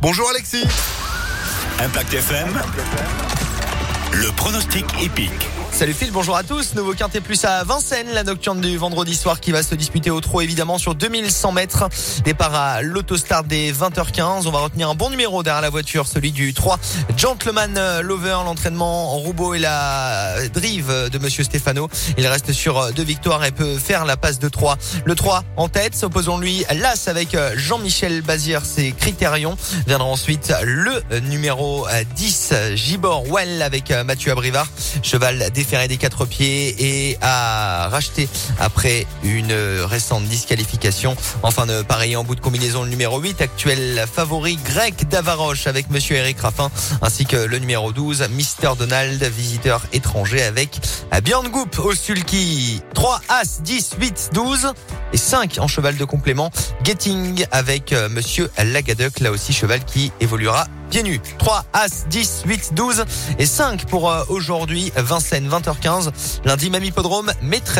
Bonjour Alexis. Impact FM. Le pronostic épique. Salut Phil, bonjour à tous. Nouveau quintet plus à Vincennes, la nocturne du vendredi soir qui va se disputer au trot évidemment sur 2100 mètres. Départ à l'autostart des 20h15. On va retenir un bon numéro derrière la voiture, celui du 3 Gentleman Lover, l'entraînement en roubeau et la drive de Monsieur Stefano. Il reste sur deux victoires et peut faire la passe de 3. Le 3 en tête, opposons-lui l'As avec Jean-Michel Bazir, c'est Critérion. Viendra ensuite le numéro 10 Gibor Well avec Mathieu Abrivard, cheval des déféré des quatre pieds et a racheté après une récente disqualification. Enfin de pareil en bout de combinaison le numéro 8, actuel favori grec d'Avaroche avec monsieur Eric Raffin ainsi que le numéro 12, Mister Donald, visiteur étranger avec Björn Goop au sulky. 3 As, 10, 8, 12 et 5 en cheval de complément. Getting avec monsieur Lagaduc, là aussi cheval qui évoluera pieds nus. 3, As, 10, 8, 12 et 5 pour aujourd'hui. Vincennes, 20h15. Lundi, même hippodrome, mais 13